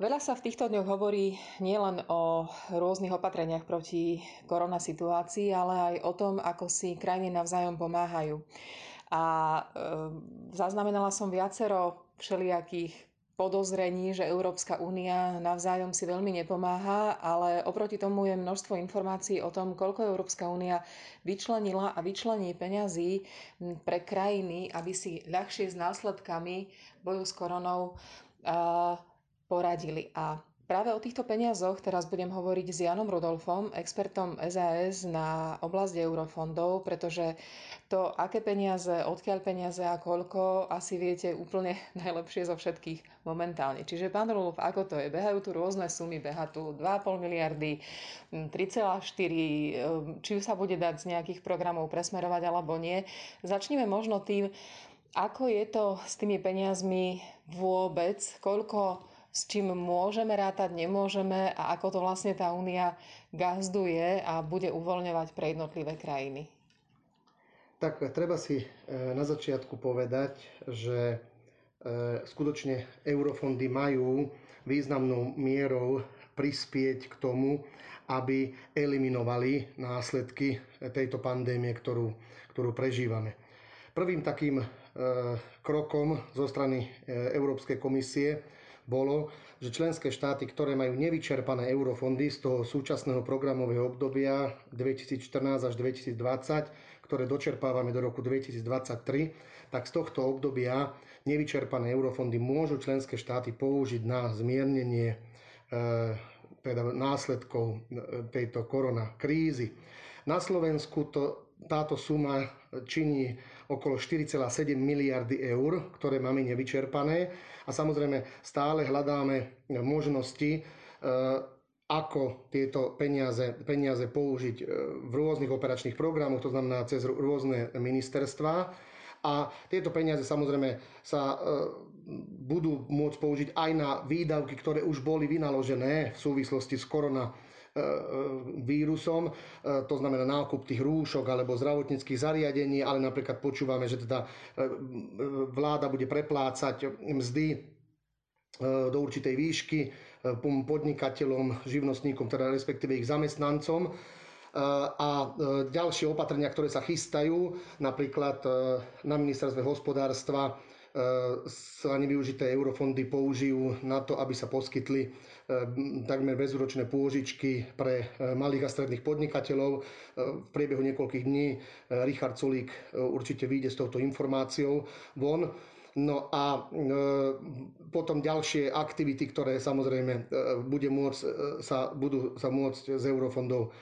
Veľa sa v týchto dňoch hovorí nielen o rôznych opatreniach proti korona situácii, ale aj o tom, ako si krajiny navzájom pomáhajú. A e, zaznamenala som viacero všelijakých podozrení, že Európska únia navzájom si veľmi nepomáha, ale oproti tomu je množstvo informácií o tom, koľko Európska únia vyčlenila a vyčlení peňazí pre krajiny, aby si ľahšie s následkami boju s koronou poradili. A práve o týchto peniazoch teraz budem hovoriť s Janom Rudolfom, expertom SAS na oblasť eurofondov, pretože to, aké peniaze, odkiaľ peniaze a koľko, asi viete úplne najlepšie zo všetkých momentálne. Čiže pán Rudolf, ako to je? Behajú tu rôzne sumy, beha tu 2,5 miliardy, 3,4, či sa bude dať z nejakých programov presmerovať alebo nie. Začneme možno tým, ako je to s tými peniazmi vôbec, koľko s čím môžeme rátať, nemôžeme a ako to vlastne tá únia gazduje a bude uvoľňovať pre jednotlivé krajiny? Tak treba si e, na začiatku povedať, že e, skutočne eurofondy majú významnou mierou prispieť k tomu, aby eliminovali následky tejto pandémie, ktorú, ktorú prežívame. Prvým takým e, krokom zo strany Európskej komisie bolo, že členské štáty, ktoré majú nevyčerpané eurofondy z toho súčasného programového obdobia 2014 až 2020, ktoré dočerpávame do roku 2023, tak z tohto obdobia nevyčerpané eurofondy môžu členské štáty použiť na zmiernenie e, teda následkov e, tejto korona krízy. Na Slovensku to, táto suma činí okolo 4,7 miliardy eur, ktoré máme nevyčerpané. A samozrejme stále hľadáme možnosti, e, ako tieto peniaze, peniaze použiť e, v rôznych operačných programoch, to znamená cez rôzne ministerstvá. A tieto peniaze samozrejme sa e, budú môcť použiť aj na výdavky, ktoré už boli vynaložené v súvislosti s korona vírusom, e, to znamená nákup tých rúšok alebo zdravotníckých zariadení, ale napríklad počúvame, že teda vláda bude preplácať mzdy do určitej výšky podnikateľom, živnostníkom, teda respektíve ich zamestnancom. A ďalšie opatrenia, ktoré sa chystajú, napríklad na ministerstve hospodárstva sa nevyužité eurofondy použijú na to, aby sa poskytli e, takmer bezúročné pôžičky pre e, malých a stredných podnikateľov. E, v priebehu niekoľkých dní Richard Sulík určite vyjde s touto informáciou von. No a potom ďalšie aktivity, ktoré samozrejme bude môcť, sa, budú sa môcť z eurofondov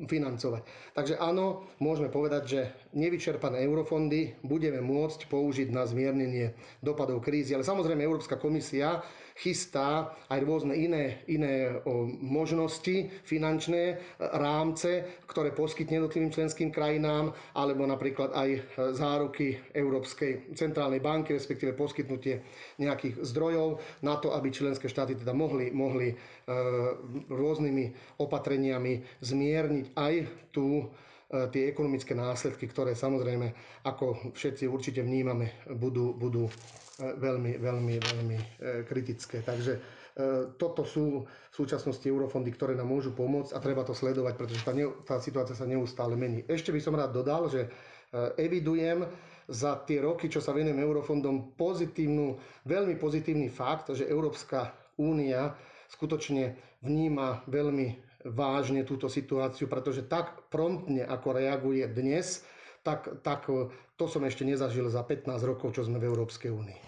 financovať. Takže áno, môžeme povedať, že nevyčerpané eurofondy budeme môcť použiť na zmiernenie dopadov krízy. Ale samozrejme Európska komisia chystá aj rôzne iné, iné možnosti, finančné rámce, ktoré poskytne jednotlivým členským krajinám, alebo napríklad aj záruky Európskej centrálnej banky, respektíve poskytnutie nejakých zdrojov na to, aby členské štáty teda mohli, mohli e, rôznymi opatreniami zmierniť aj tú E, tie ekonomické následky, ktoré samozrejme, ako všetci určite vnímame, budú, budú e, veľmi, veľmi, veľmi e, kritické. Takže toto sú v súčasnosti eurofondy, ktoré nám môžu pomôcť a treba to sledovať, pretože tá, tá situácia sa neustále mení. Ešte by som rád dodal, že evidujem za tie roky, čo sa venujem eurofondom, pozitívnu, veľmi pozitívny fakt, že Európska únia skutočne vníma veľmi vážne túto situáciu, pretože tak promptne, ako reaguje dnes, tak, tak to som ešte nezažil za 15 rokov, čo sme v Európskej únii.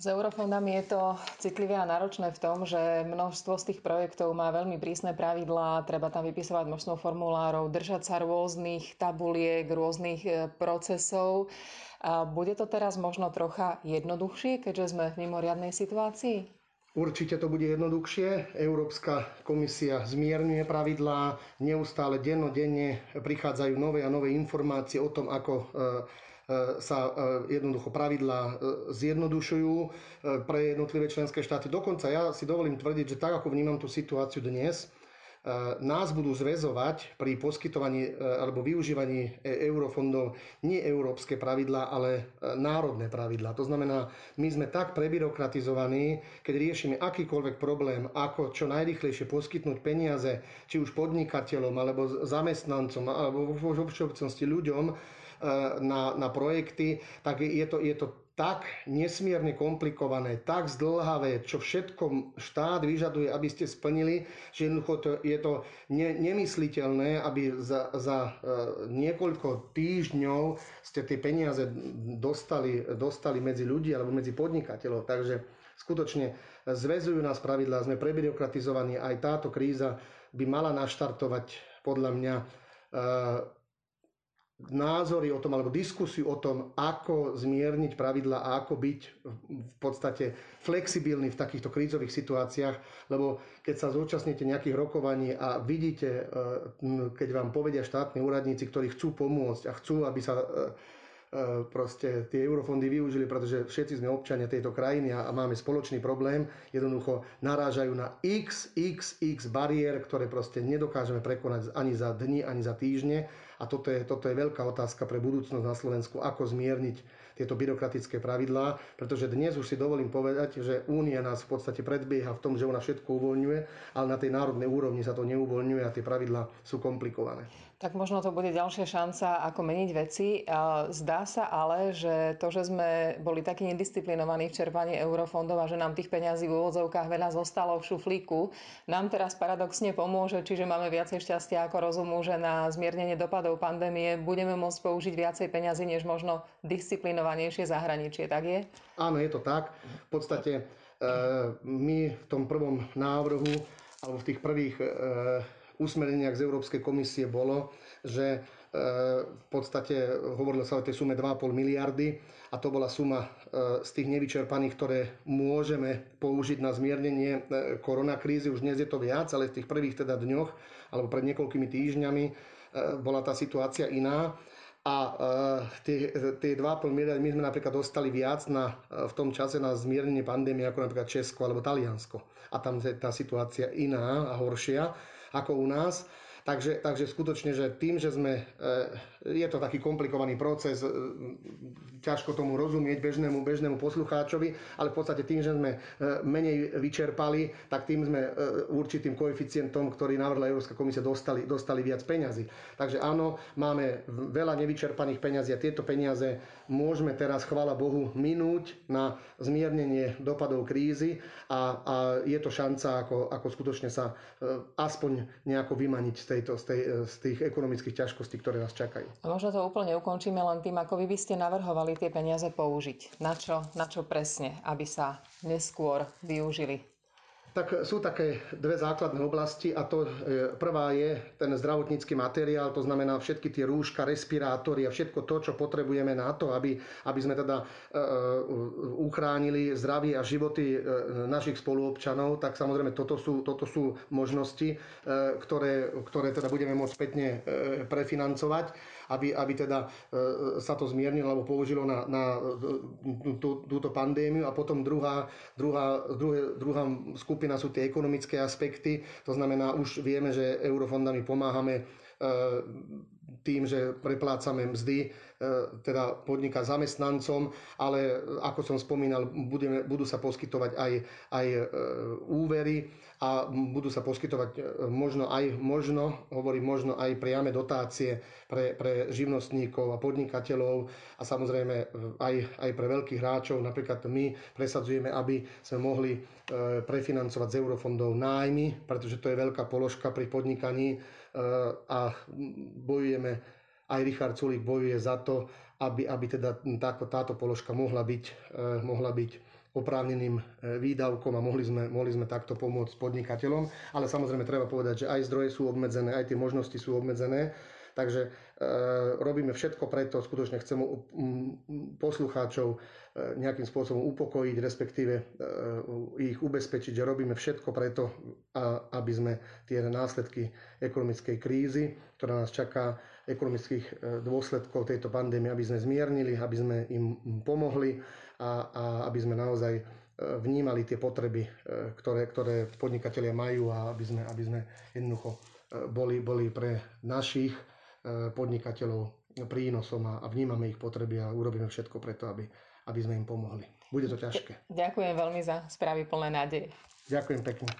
S eurofondami je to citlivé a náročné v tom, že množstvo z tých projektov má veľmi prísne pravidlá, treba tam vypisovať množstvo formulárov, držať sa rôznych tabuliek, rôznych e, procesov. Bude to teraz možno trocha jednoduchšie, keďže sme v mimoriadnej situácii? Určite to bude jednoduchšie. Európska komisia zmierňuje pravidlá, neustále dennodenne prichádzajú nové a nové informácie o tom, ako e, e, sa e, jednoducho pravidlá zjednodušujú pre jednotlivé členské štáty. Dokonca ja si dovolím tvrdiť, že tak ako vnímam tú situáciu dnes, nás budú zväzovať pri poskytovaní alebo využívaní eurofondov nie európske pravidlá, ale národné pravidlá. To znamená, my sme tak prebyrokratizovaní, keď riešime akýkoľvek problém, ako čo najrychlejšie poskytnúť peniaze, či už podnikateľom, alebo zamestnancom, alebo vo všeobecnosti ľuďom, na, na projekty, tak je to, je to tak nesmierne komplikované, tak zdlhavé, čo všetko štát vyžaduje, aby ste splnili, že jednoducho to, je to ne, nemysliteľné, aby za, za uh, niekoľko týždňov ste tie peniaze dostali, dostali medzi ľudí alebo medzi podnikateľov. Takže skutočne zväzujú nás pravidlá, sme prebyrokratizovaní, aj táto kríza by mala naštartovať podľa mňa uh, názory o tom, alebo diskusiu o tom, ako zmierniť pravidla a ako byť v podstate flexibilný v takýchto krízových situáciách, lebo keď sa zúčastníte nejakých rokovaní a vidíte, e, keď vám povedia štátni úradníci, ktorí chcú pomôcť a chcú, aby sa e, e, proste tie eurofondy využili, pretože všetci sme občania tejto krajiny a máme spoločný problém, jednoducho narážajú na x, x, x bariér, ktoré proste nedokážeme prekonať ani za dni, ani za týždne a toto je, toto je veľká otázka pre budúcnosť na Slovensku, ako zmierniť tieto byrokratické pravidlá, pretože dnes už si dovolím povedať, že Únia nás v podstate predbieha v tom, že ona všetko uvoľňuje, ale na tej národnej úrovni sa to neuvoľňuje a tie pravidlá sú komplikované. Tak možno to bude ďalšia šanca, ako meniť veci. Zdá sa ale, že to, že sme boli takí nedisciplinovaní v čerpaní eurofondov a že nám tých peňazí v úvodzovkách veľa zostalo v šuflíku, nám teraz paradoxne pomôže, čiže máme viacej šťastia ako rozumu, že na zmiernenie dopadov pandémie budeme môcť použiť viacej peňazí, než možno disciplinovanejšie zahraničie. Tak je? Áno, je to tak. V podstate e, my v tom prvom návrhu alebo v tých prvých e, usmereniach z Európskej komisie bolo, že e, v podstate hovorilo sa o tej sume 2,5 miliardy a to bola suma e, z tých nevyčerpaných, ktoré môžeme použiť na zmiernenie e, koronakrízy. Už dnes je to viac, ale v tých prvých teda dňoch alebo pred niekoľkými týždňami bola tá situácia iná. A tie, tie 2,5 miliardy my sme napríklad dostali viac na, v tom čase na zmiernenie pandémie ako napríklad Česko alebo Taliansko. A tam je tá situácia iná a horšia ako u nás. Takže, takže skutočne, že tým, že sme, e, je to taký komplikovaný proces, e, ťažko tomu rozumieť bežnému, bežnému poslucháčovi, ale v podstate tým, že sme e, menej vyčerpali, tak tým sme určitým koeficientom, ktorý navrhla Európska komisia, dostali, dostali viac peňazí. Takže áno, máme veľa nevyčerpaných peňazí a tieto peniaze môžeme teraz, chvála Bohu, minúť na zmiernenie dopadov krízy a, a je to šanca, ako, ako skutočne sa aspoň nejako vymaniť z, tejto, z, tej, z tých ekonomických ťažkostí, ktoré nás čakajú. Možno to úplne ukončíme len tým, ako vy by ste navrhovali tie peniaze použiť. Na čo, na čo presne, aby sa neskôr využili tak sú také dve základné oblasti a to e, prvá je ten zdravotnícky materiál, to znamená všetky tie rúška, respirátory a všetko to, čo potrebujeme na to, aby, aby sme teda e, e, uchránili zdravie a životy našich spoluobčanov, tak samozrejme toto sú, toto sú možnosti, ktoré, ktoré teda budeme môcť spätne prefinancovať aby, aby teda sa to zmiernilo alebo použilo na, na tú, túto pandémiu. A potom druhá, druhá, druhé, druhá skupina sú tie ekonomické aspekty. To znamená, už vieme, že eurofondami pomáhame e, tým, že preplácame mzdy, teda podniká zamestnancom, ale ako som spomínal, budeme, budú sa poskytovať aj, aj úvery a budú sa poskytovať e, možno aj, možno, hovorím možno aj priame dotácie pre, pre živnostníkov a podnikateľov a samozrejme e, aj, aj pre veľkých hráčov. Napríklad my presadzujeme, aby sme mohli e, prefinancovať z eurofondov nájmy, pretože to je veľká položka pri podnikaní a bojujeme, aj Richard Sulík bojuje za to, aby, aby teda táto, táto položka mohla byť, mohla byť oprávneným e, výdavkom a mohli sme, mohli sme takto pomôcť podnikateľom. Ale samozrejme treba povedať, že aj zdroje sú obmedzené, aj tie možnosti sú obmedzené. Takže e, robíme všetko preto, skutočne chcem poslucháčov e, nejakým spôsobom upokojiť, respektíve e, ich ubezpečiť, že robíme všetko preto, aby sme tie následky ekonomickej krízy, ktorá nás čaká, ekonomických dôsledkov tejto pandémie, aby sme zmiernili, aby sme im pomohli a, a aby sme naozaj vnímali tie potreby, ktoré, ktoré podnikatelia majú a aby sme, aby sme jednoducho boli, boli pre našich podnikateľov prínosom a, a vnímame ich potreby a urobíme všetko preto, aby, aby sme im pomohli. Bude to ťažké. Ďakujem veľmi za správy plné nádeje. Ďakujem pekne.